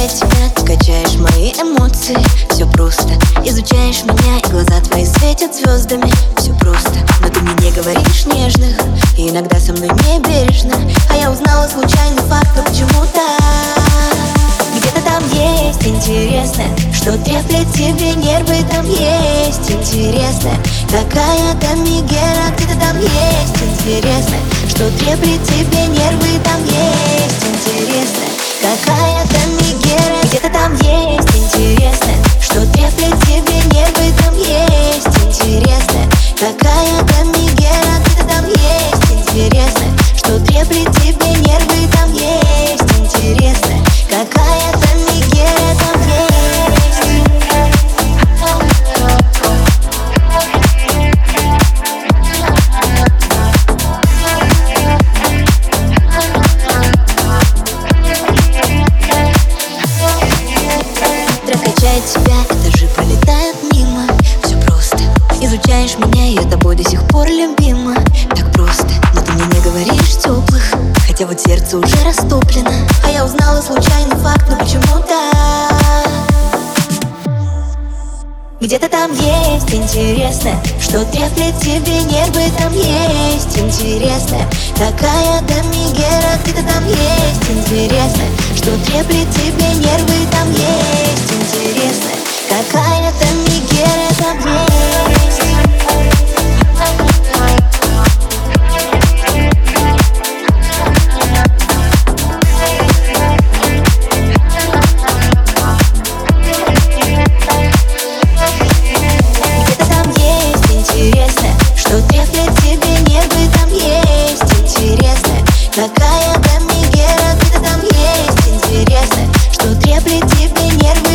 качая тебя, ты качаешь мои эмоции. Все просто, изучаешь меня И глаза твои светят звездами Все просто, но ты мне не говоришь нежных И иногда со мной не бережно А я узнала случайный факт, но почему-то. Где-то там есть интересное Что треплет тебе нервы, там есть интересное. Какая-то Мигера, где-то там есть интересное Что треплет тебе нервы, там есть Изучаешь меня, это тобой до сих пор любима. Так просто, но ты мне не говоришь теплых. Хотя вот сердце уже растоплено А я узнала случайный факт, но почему-то где-то там есть интересное Что треплет тебе нервы, там есть интересное. Какая-то Мигера, где-то там есть интересное Что треплет тебе нервы, там есть интересное. Какая-то интересно Что треплет тебе нервы